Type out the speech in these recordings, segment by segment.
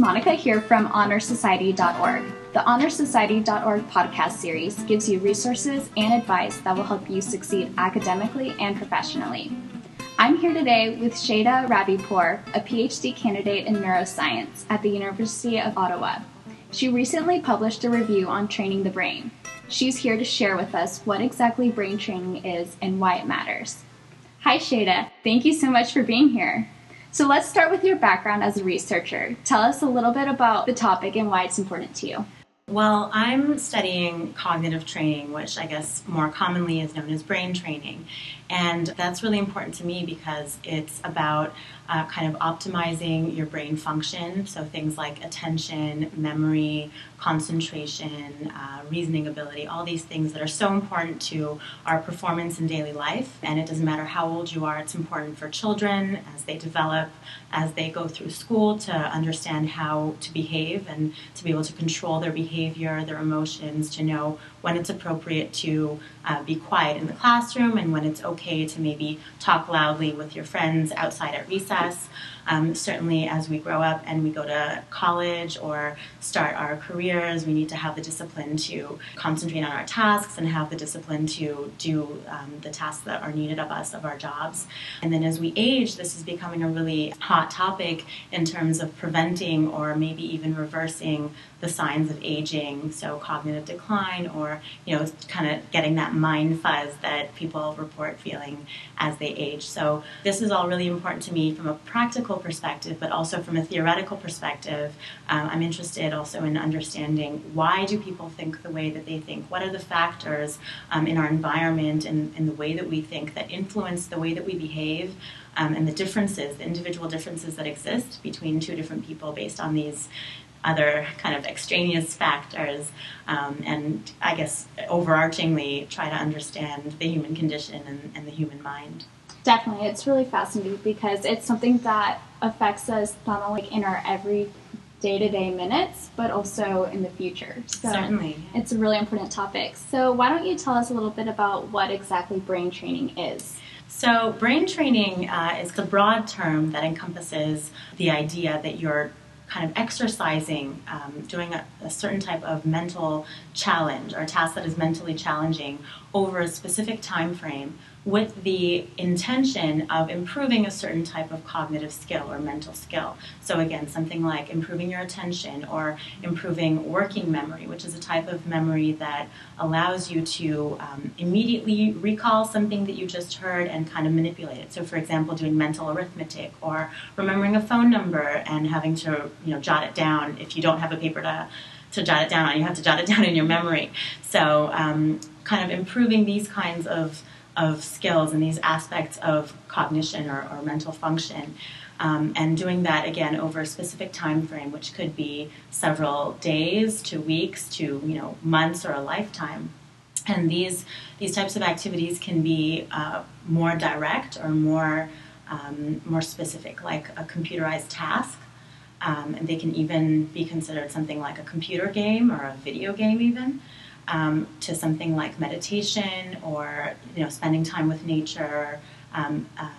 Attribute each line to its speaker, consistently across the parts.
Speaker 1: Monica here from HonorSociety.org. The HonorSociety.org podcast series gives you resources and advice that will help you succeed academically and professionally. I'm here today with Sheida Rabipour, a PhD candidate in neuroscience at the University of Ottawa. She recently published a review on training the brain. She's here to share with us what exactly brain training is and why it matters. Hi, Shada. Thank you so much for being here. So let's start with your background as a researcher. Tell us a little bit about the topic and why it's important to you.
Speaker 2: Well, I'm studying cognitive training, which I guess more commonly is known as brain training. And that's really important to me because it's about uh, kind of optimizing your brain function. So things like attention, memory, concentration, uh, reasoning ability, all these things that are so important to our performance in daily life. And it doesn't matter how old you are, it's important for children as they develop, as they go through school to understand how to behave and to be able to control their behavior, their emotions, to know when it's appropriate to uh, be quiet in the classroom and when it's okay to maybe talk loudly with your friends outside at recess. Um, certainly, as we grow up and we go to college or start our careers, we need to have the discipline to concentrate on our tasks and have the discipline to do um, the tasks that are needed of us, of our jobs. And then as we age, this is becoming a really hot topic in terms of preventing or maybe even reversing the signs of aging, so cognitive decline or, you know, kind of getting that mind fuzz that people report feeling as they age. So this is all really important to me from a practical perspective, but also from a theoretical perspective. Um, I'm interested also in understanding why do people think the way that they think? What are the factors um, in our environment and in the way that we think that influence the way that we behave? Um, and the differences, the individual differences that exist between two different people based on these other kind of extraneous factors, um, and I guess overarchingly try to understand the human condition and, and, the human mind.
Speaker 1: Definitely, it's really fascinating because it's something that affects us not only in our every day to day minutes, but also in the future.
Speaker 2: So Certainly.
Speaker 1: It's a really important topic. So, why don't you tell us a little bit about what exactly brain training is?
Speaker 2: So, brain training uh, is a broad term that encompasses the idea that you're kind of exercising, um, doing a, a, certain type of mental challenge or task that is mentally challenging over a specific time frame with the intention of improving a certain type of cognitive skill or mental skill. So, again, something like improving your attention or improving working memory, which is a type of memory that allows you to um, immediately recall something that you just heard and kind of manipulate it. So, for example, doing mental arithmetic or remembering a phone number and having to you know, jot it down if you don't have a paper to to jot it down. You have to jot it down in your memory. So, um, kind of improving these kinds of of skills and these aspects of cognition or, or mental function. Um, and doing that again over a specific time frame, which could be several days to weeks to you know months or a lifetime. And these these types of activities can be uh, more direct or more um, more specific, like a computerized task. Um, and they can even be considered something like a computer game or a video game, even um, to something like meditation or you know spending time with nature, um, uh,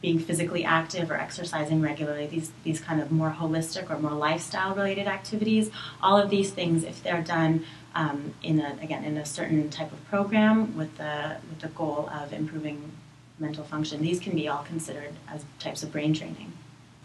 Speaker 2: being physically active or exercising regularly. These these kind of more holistic or more lifestyle related activities. All of these things, if they're done um, in a again in a certain type of program with the with the goal of improving mental function, these can be all considered as types of brain training.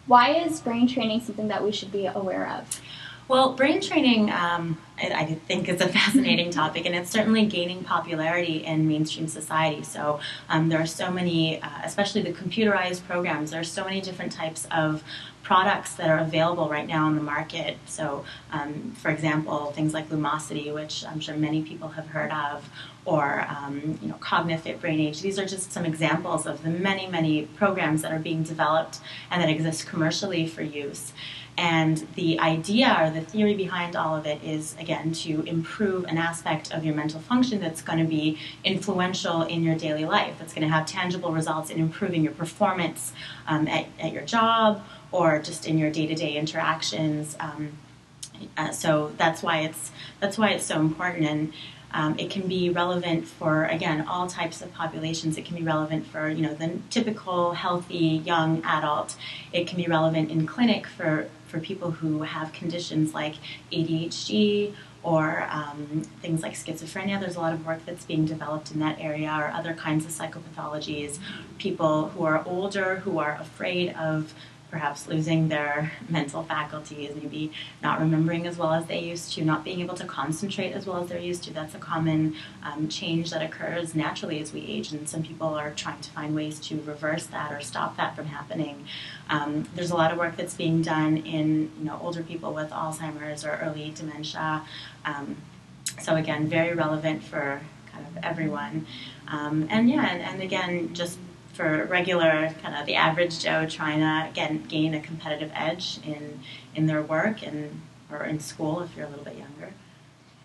Speaker 1: Why is brain training something that we should be aware of?
Speaker 2: Well, brain training, um, I, I, think, is a fascinating topic, and it's certainly gaining popularity in mainstream society. So um, there are so many, uh, especially the computerized programs. There are so many different types of products that are available right now on the market. So, um, for example, things like Lumosity, which I'm sure many people have heard of, or um, you know, CogniFit Brain Age. These are just some examples of the many, many programs that are being developed and that exist commercially for use. And the idea or the theory behind all of it is, again, to improve an aspect of your mental function that's going to be influential in your daily life, that's going to have tangible results in improving your performance um, at, at, your job or just in your day to day interactions. Um, uh, so that's why it's that's why it's so important and um, it can be relevant for again all types of populations. It can be relevant for you know the typical healthy young adult. It can be relevant in clinic for for people who have conditions like ADHD or um, things like schizophrenia. There's a lot of work that's being developed in that area, or other kinds of psychopathologies. People who are older, who are afraid of perhaps losing their mental faculties, maybe not remembering as well as they used to, not being able to concentrate as well as they're used to. That's a common um, change that occurs naturally as we age, and some people are trying to find ways to reverse that or stop that from happening. Um, there's a lot of work that's being done in you know older people with Alzheimer's or early dementia. Um, so again, very relevant for kind of everyone. Um, and yeah, and, and again, just for regular kind of the average Joe trying to again gain a competitive edge in in their work and or in school if you're a little bit younger.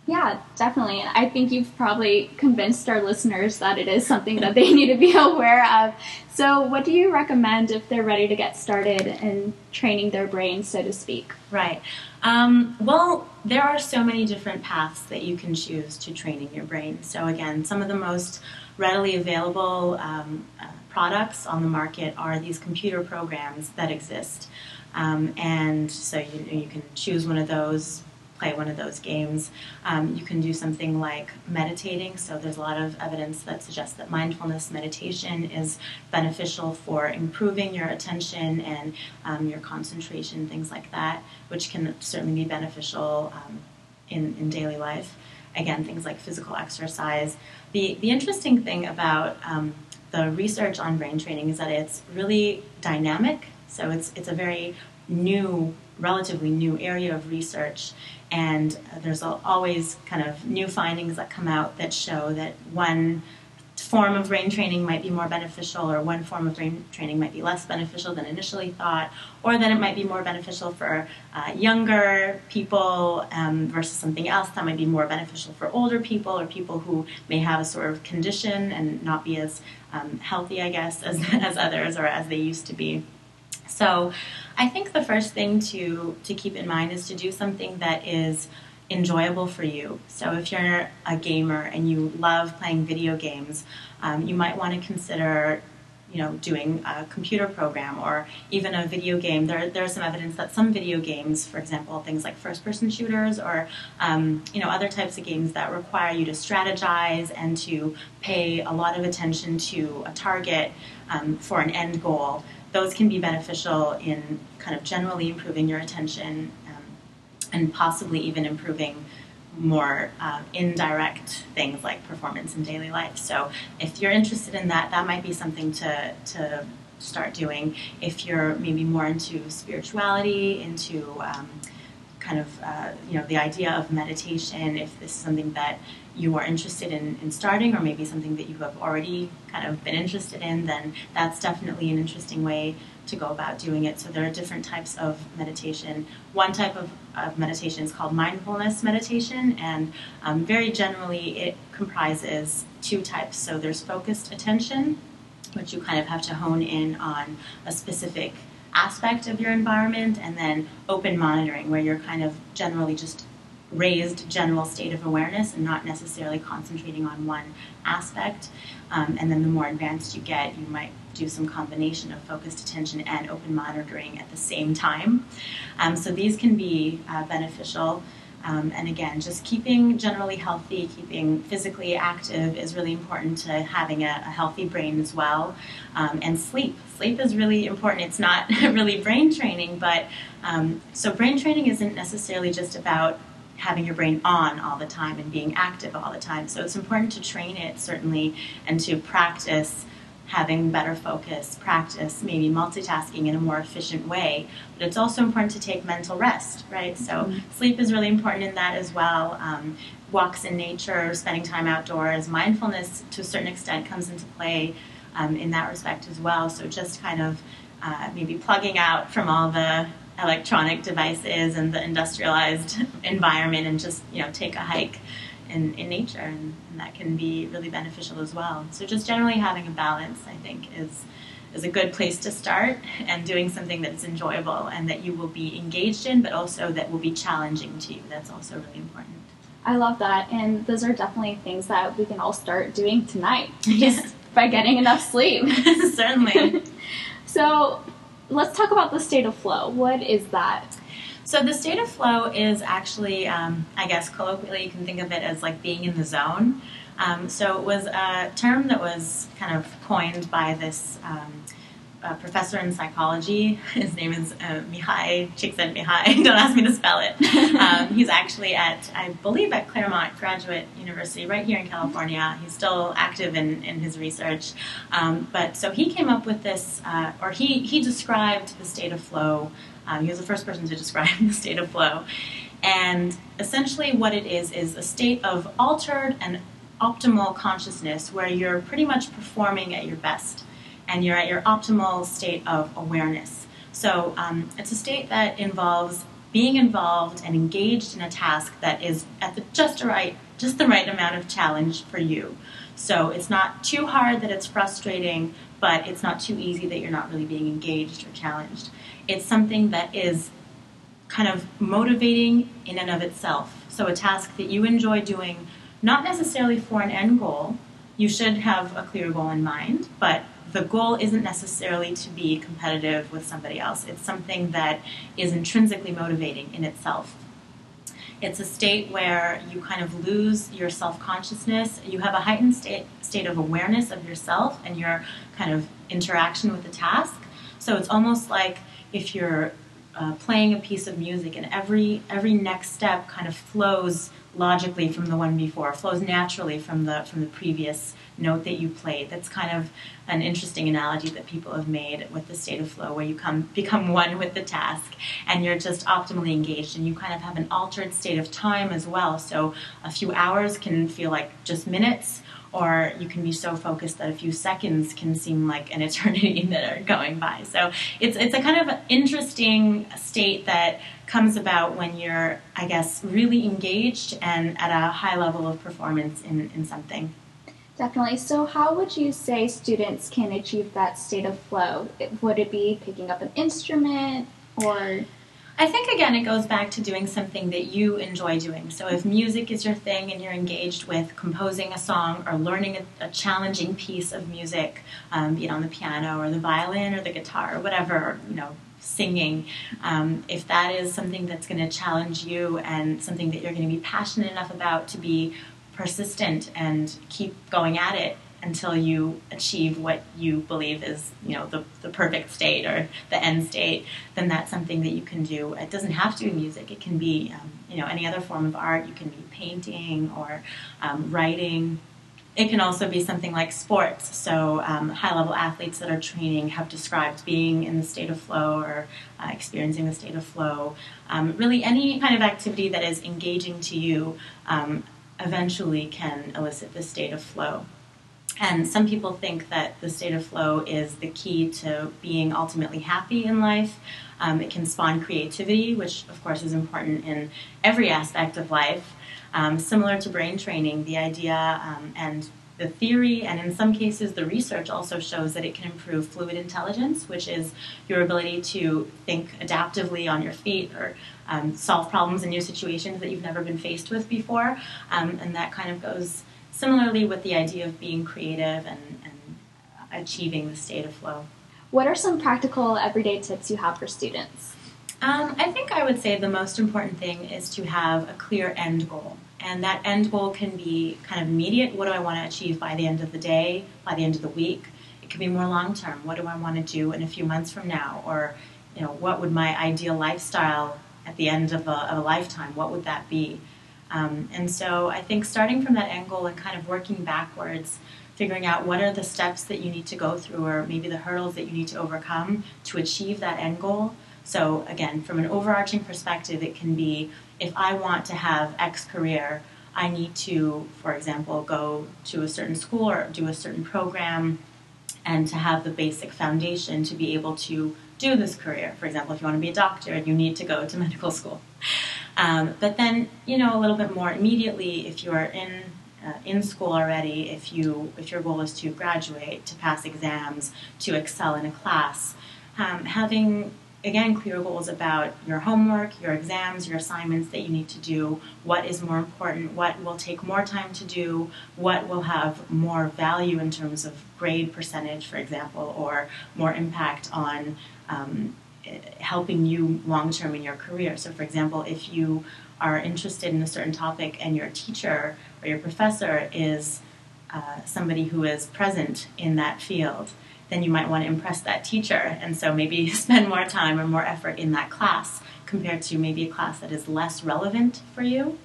Speaker 1: Yeah, definitely. And I think you've probably convinced our listeners that it is something that they need to be aware of. So, what do you recommend if they're ready to get started in training their brain, so to speak?
Speaker 2: Right. Um, well, there are so many different paths that you can choose to training your brain. So, again, some of the most readily available um, uh, products on the market are these computer programs that exist. Um, and so you, you can choose one of those, play one of those games. Um, you can do something like meditating. So there's a lot of evidence that suggests that mindfulness meditation is beneficial for improving your attention and um, your concentration, things like that, which can certainly be beneficial um, in, in daily life. Again, things like physical exercise. The, the interesting thing about um, the research on brain training is that it's really dynamic. So it's it's a very new, relatively new area of research, and there's always kind of new findings that come out that show that one form of brain training might be more beneficial, or one form of brain training might be less beneficial than initially thought, or that it might be more beneficial for uh, younger people um, versus something else that might be more beneficial for older people or people who may have a sort of condition and not be as um, healthy, I guess, as, as others or as they used to be. So, I think the first thing to to keep in mind is to do something that is enjoyable for you. So if you're a gamer and you love playing video games, um, you might want to consider you know, doing a computer program or even a video game. There, there's some evidence that some video games, for example, things like first-person shooters or um, you know other types of games that require you to strategize and to pay a lot of attention to a target um, for an end goal. Those can be beneficial in kind of generally improving your attention and possibly even improving more uh, indirect things like performance in daily life. So if you're interested in that, that might be something to, to start doing. If you're maybe more into spirituality, into um, kind of uh, you know the idea of meditation, if this is something that you are interested in, in starting, or maybe something that you have already kind of been interested in, then that's definitely an interesting way to go about doing it. So there are different types of meditation. One type of, of meditation is called mindfulness meditation, and um, very generally it comprises two types. So there's focused attention, which you kind of have to hone in on a specific aspect of your environment, and then open monitoring, where you're kind of generally just raised general state of awareness and not necessarily concentrating on one aspect. Um, and then the more advanced you get, you might do some combination of focused attention and open monitoring at the same time. Um, so these can be uh, beneficial. Um, and again, just keeping generally healthy, keeping physically active is really important to having a, a healthy brain as well. Um, and sleep. Sleep is really important. It's not really brain training, but um, so brain training isn't necessarily just about having your brain on all the time and being active all the time. So it's important to train it, certainly, and to practice having better focus, practice maybe multitasking in a more efficient way. But it's also important to take mental rest, right? So mm-hmm. sleep is really important in that as well. Um, walks in nature, spending time outdoors, mindfulness to a certain extent comes into play um, in that respect as well. So just kind of uh, maybe plugging out from all the electronic devices and the industrialized environment and just you know take a hike in, in nature and, and, that can be really beneficial as well. So just generally having a balance i think is is a good place to start and doing something that's enjoyable and that you will be engaged in but also that will be challenging to you. That's also really important.
Speaker 1: I love that. And those are definitely things that we can all start doing tonight just by getting enough sleep.
Speaker 2: Certainly.
Speaker 1: So let's talk about the state of flow. What is that?
Speaker 2: So the state of flow is actually, um, I guess, colloquially, you can think of it as like being in the zone. Um, so it was a term that was kind of coined by this um, uh, professor in psychology. His name is uh, Mihaly Csikszentmihalyi. Don't ask me to spell it. Um, he's actually at, I believe, at Claremont Graduate University, right here in California. He's still active in, in his research. Um, but so he came up with this, uh, or he, he described the state of flow. Um, he was the first person to describe the state of flow. And essentially, what it is is a state of altered and optimal consciousness where you're pretty much performing at your best and you're at your optimal state of awareness. So um, it's a state that involves being involved and engaged in a task that is at the just right just the right amount of challenge for you. So it's not too hard that it's frustrating, but it's not too easy that you're not really being engaged or challenged. It's something that is kind of motivating in and of itself. So a task that you enjoy doing, not necessarily for an end goal. You should have a clear goal in mind, but the goal isn't necessarily to be competitive with somebody else. It's something that is intrinsically motivating in itself. It's a state where you kind of lose your self consciousness. You have a heightened state, state of awareness of yourself and your kind of interaction with the task. So it's almost like if you're uh, playing a piece of music and every every next step kind of flows logically from the one before, flows naturally from the from the previous note that you played. That's kind of an interesting analogy that people have made with the state of flow, where you come become one with the task and you're just optimally engaged, and you kind of have an altered state of time as well. So a few hours can feel like just minutes. Or you can be so focused that a few seconds can seem like an eternity that are going by. So it's it's a kind of interesting state that comes about when you're, I guess, really engaged and at a high level of performance in, in something.
Speaker 1: Definitely. So, how would you say students can achieve that state of flow? Would it be picking up an instrument or?
Speaker 2: I think again it goes back to doing something that you enjoy doing. So if music is your thing and you're engaged with composing a song or learning a, a challenging piece of music, um, be it on the piano or the violin or the guitar or whatever, you know, singing, um, if that is something that's going to challenge you and something that you're going to be passionate enough about to be persistent and keep going at it until you achieve what you believe is you know the, the perfect state or the end state then that's something that you can do it doesn't have to be music it can be um, you know any other form of art you can be painting or um, writing it can also be something like sports. So, um, high level athletes that are training have described being in the state of flow or uh, experiencing the state of flow. Um, really, any kind of activity that is engaging to you um, eventually can elicit the state of flow. And some people think that the state of flow is the key to being ultimately happy in life. Um, it can spawn creativity, which of course is important in every aspect of life. Um, similar to brain training, the idea um, and the theory, and in some cases, the research also shows that it can improve fluid intelligence, which is your ability to think adaptively on your feet or um, solve problems in new situations that you've never been faced with before. Um, and that kind of goes similarly with the idea of being creative and, and achieving the state of flow.
Speaker 1: What are some practical everyday tips you have for students?
Speaker 2: Um, I think I would say the most important thing is to have a clear end goal. And that end goal can be kind of immediate. What do I want to achieve by the end of the day, by the end of the week? It could be more long term. What do I want to do in a few months from now? Or, you know, what would my ideal lifestyle at the end of a, of a lifetime? What would that be? Um, and so I think starting from that end goal and kind of working backwards, figuring out what are the steps that you need to go through or maybe the hurdles that you need to overcome to achieve that end goal. So, again, from an overarching perspective, it can be if I want to have X career, I need to, for example, go to a certain school or do a certain program and to have the basic foundation to be able to do this career. For example, if you want to be a doctor, you need to go to medical school. Um, but then, you know, a little bit more immediately, if you are in uh, in school already, if you if your goal is to graduate, to pass exams, to excel in a class, um, having again clear goals about your homework, your exams, your assignments that you need to do, what is more important, what will take more time to do, what will have more value in terms of grade percentage, for example, or more impact on um, helping you long term in your career. So, for example, if you are interested in a certain topic and your teacher or your professor is uh, somebody who is present in that field, then you might want to impress that teacher. And so maybe spend more time or more effort in that class compared to maybe a class that is less relevant for you.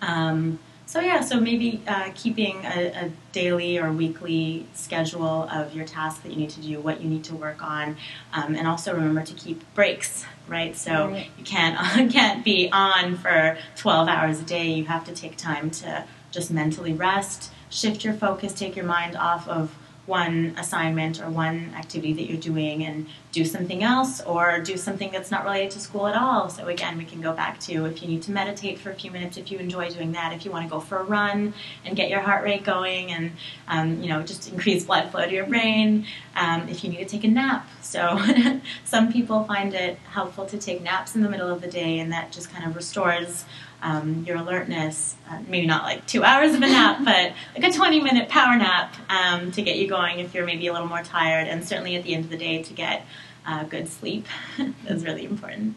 Speaker 2: Um, so yeah, so maybe uh, keeping a, a, daily or weekly schedule of your tasks that you need to do, what you need to work on, um, and also remember to keep breaks. Right, so right. you can't can't be on for 12 hours a day. You have to take time to just mentally rest, shift your focus, take your mind off of one assignment or one activity that you're doing and do something else or do something that's not related to school at all. So again, we can go back to if you need to meditate for a few minutes, if you enjoy doing that, if you want to go for a run and get your heart rate going and um, you know just increase blood flow to your brain. Um, if you need to take a nap, so some people find it helpful to take naps in the middle of the day, and that just kind of restores um, your alertness, uh, maybe not like two hours of a nap, but like a 20 minute power nap um, to get you going if you're maybe a little more tired, and certainly at the end of the day to get uh, good sleep is really important.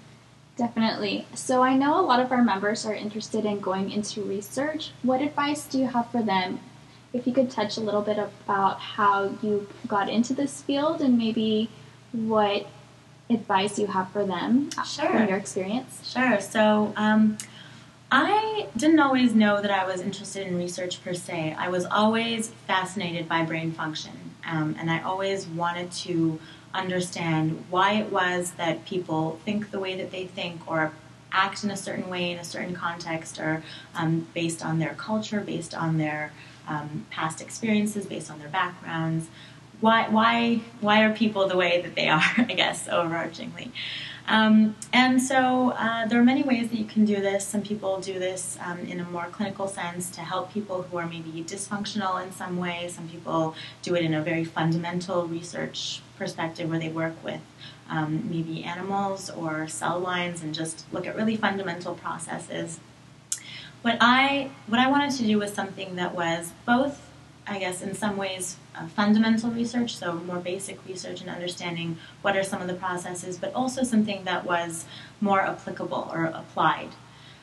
Speaker 1: Definitely. So I know a lot of our members are interested in going into research. What advice do you have for them? If you could touch a little bit about how you got into this field and maybe what advice you have for them
Speaker 2: sure.
Speaker 1: from your experience.
Speaker 2: Sure. So um, I didn't always know that I was interested in research per se. I was always fascinated by brain function, um, and I always wanted to understand why it was that people think the way that they think or act in a certain way in a certain context or um, based on their culture, based on their um, past experiences, based on their backgrounds. Why, why, why are people the way that they are, I guess, overarchingly? Um, and so uh, there are many ways that you can do this. Some people do this um, in a more clinical sense to help people who are maybe dysfunctional in some way. Some people do it in a very fundamental research perspective where they work with um, maybe animals or cell lines and just look at really fundamental processes. What I what I wanted to do was something that was both I guess, in some ways, uh, fundamental research, so more basic research and understanding what are some of the processes, but also something that was more applicable or applied.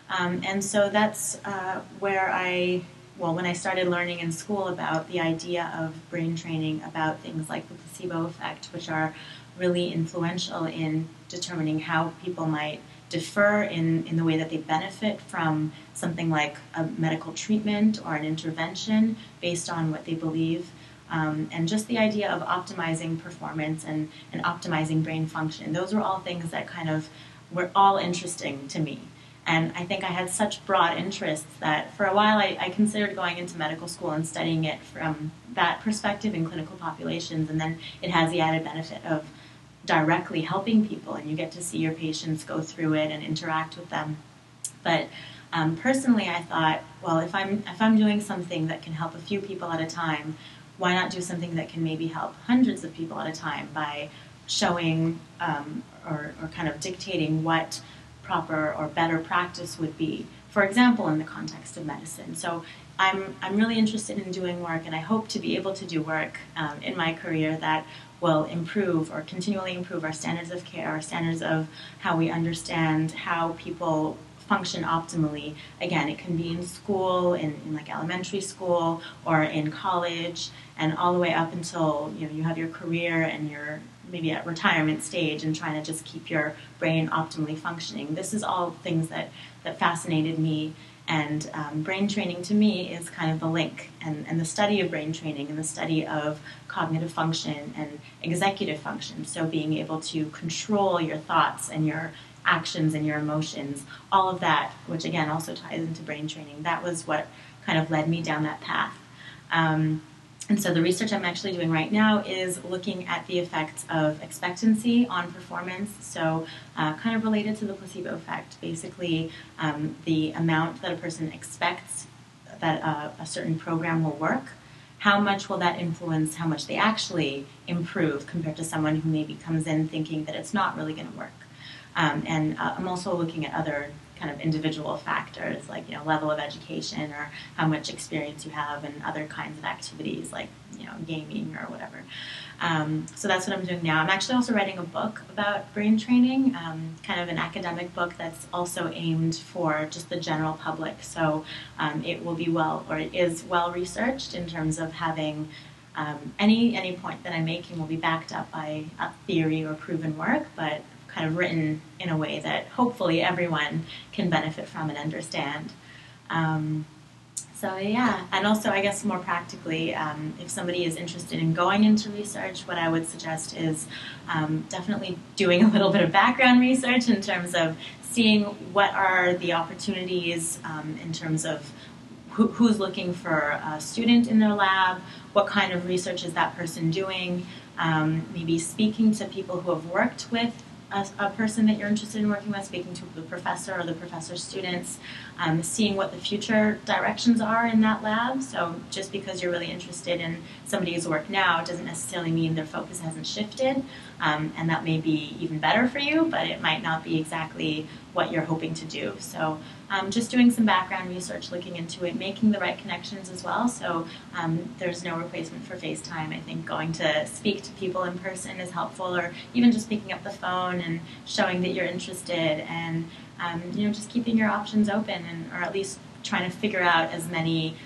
Speaker 2: Um, and so that's uh, where I, well, when I started learning in school about the idea of brain training, about things like the placebo effect, which are really influential in determining how people might differ in, in the way that they benefit from something like a medical treatment or an intervention based on what they believe. Um, and just the idea of optimizing performance and, and optimizing brain function. Those were all things that kind of were all interesting to me. And I think I had such broad interests that for a while I, I, considered going into medical school and studying it from that perspective in clinical populations. And then it has the added benefit of directly helping people, and you get to see your patients go through it and interact with them. But um, personally, I thought, well, if I'm if I'm doing something that can help a few people at a time, why not do something that can maybe help hundreds of people at a time by showing um, or, or kind of dictating what proper or better practice would be. For example, in the context of medicine. So I'm I'm really interested in doing work, and I hope to be able to do work um, in my career that will improve or continually improve our standards of care, our standards of how we understand how people function optimally. Again, it can be in school, in, in, like elementary school, or in college, and all the way up until you know you have your career and you're maybe at retirement stage and trying to just keep your brain optimally functioning. This is all things that that fascinated me and um, brain training to me is kind of the link, and, and the study of brain training and the study of cognitive function and executive function. So, being able to control your thoughts and your actions and your emotions, all of that, which again also ties into brain training, that was what kind of led me down that path. Um, and so the research I'm actually doing right now is looking at the effects of expectancy on performance. So, uh, kind of related to the placebo effect. Basically, um, the amount that a person expects that uh, a certain program will work, how much will that influence how much they actually improve compared to someone who maybe comes in thinking that it's not really going to work. Um, and uh, I'm also looking at other kind of individual factors like you know level of education or how much experience you have and other kinds of activities like you know gaming or whatever. Um, so that's what I'm doing now. I'm actually also writing a book about brain training, um, kind of an academic book that's also aimed for just the general public. So um, it will be well or it is well researched in terms of having. Um, any any point that I'm making will be backed up by a theory or proven work, but kind of written in a way that hopefully everyone can benefit from and understand. Um, so yeah, and also I guess more practically, um, if somebody is interested in going into research, what I would suggest is um, definitely doing a little bit of background research in terms of seeing what are the opportunities um, in terms of who, who's looking for a student in their lab, what kind of research is that person doing, um, maybe speaking to people who have worked with a, a, person that you're interested in working with, speaking to the professor or the professor's students, um, seeing what the future directions are in that lab. So just because you're really interested in somebody's work now doesn't necessarily mean their focus hasn't shifted, um, and that may be even better for you, but it might not be exactly what you're hoping to do. So um, just doing some background research, looking into it, making the right connections as well. So um, there's no replacement for FaceTime. I think going to speak to people in person is helpful, or even just picking up the phone and showing that you're interested, and um, you know just keeping your options open, and or at least trying to figure out as many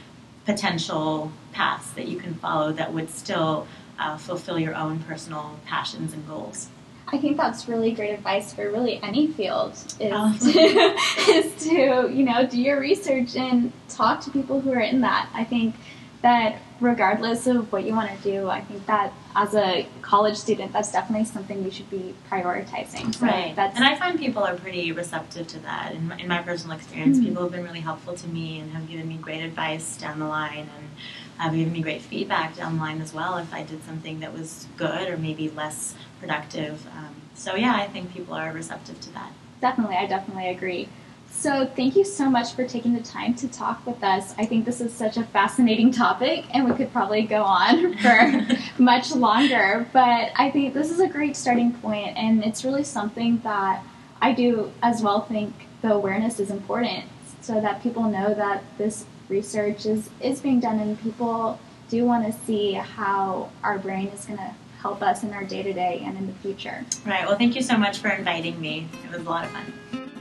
Speaker 2: potential paths that you can follow that would still uh, fulfill your own personal passions and goals.
Speaker 1: I think that's really great advice for really any field is, oh. to, is to, you know, do your research and talk to people who are in that. I think that regardless of what you want to do, I think that as a college student, that's definitely something we should be prioritizing.
Speaker 2: So right. and I find people are pretty receptive to that. In my, in my personal experience, mm-hmm. people have been really helpful to me and have given me great advice down the line and have given me great feedback down the line as well if I did something that was good or maybe less productive. Um, so yeah, I think people are receptive to that.
Speaker 1: Definitely, I definitely agree. So thank you so much for taking the time to talk with us. I think this is such a fascinating topic, and we could probably go on for much longer. But I think this is a great starting point, and it's really something that I do as well think the awareness is important, so that people know that this research is is being done, and people do want to see how our brain is going to help us in our day to day and in the future.
Speaker 2: Right. Well, thank you so much for inviting me. It was a lot of fun.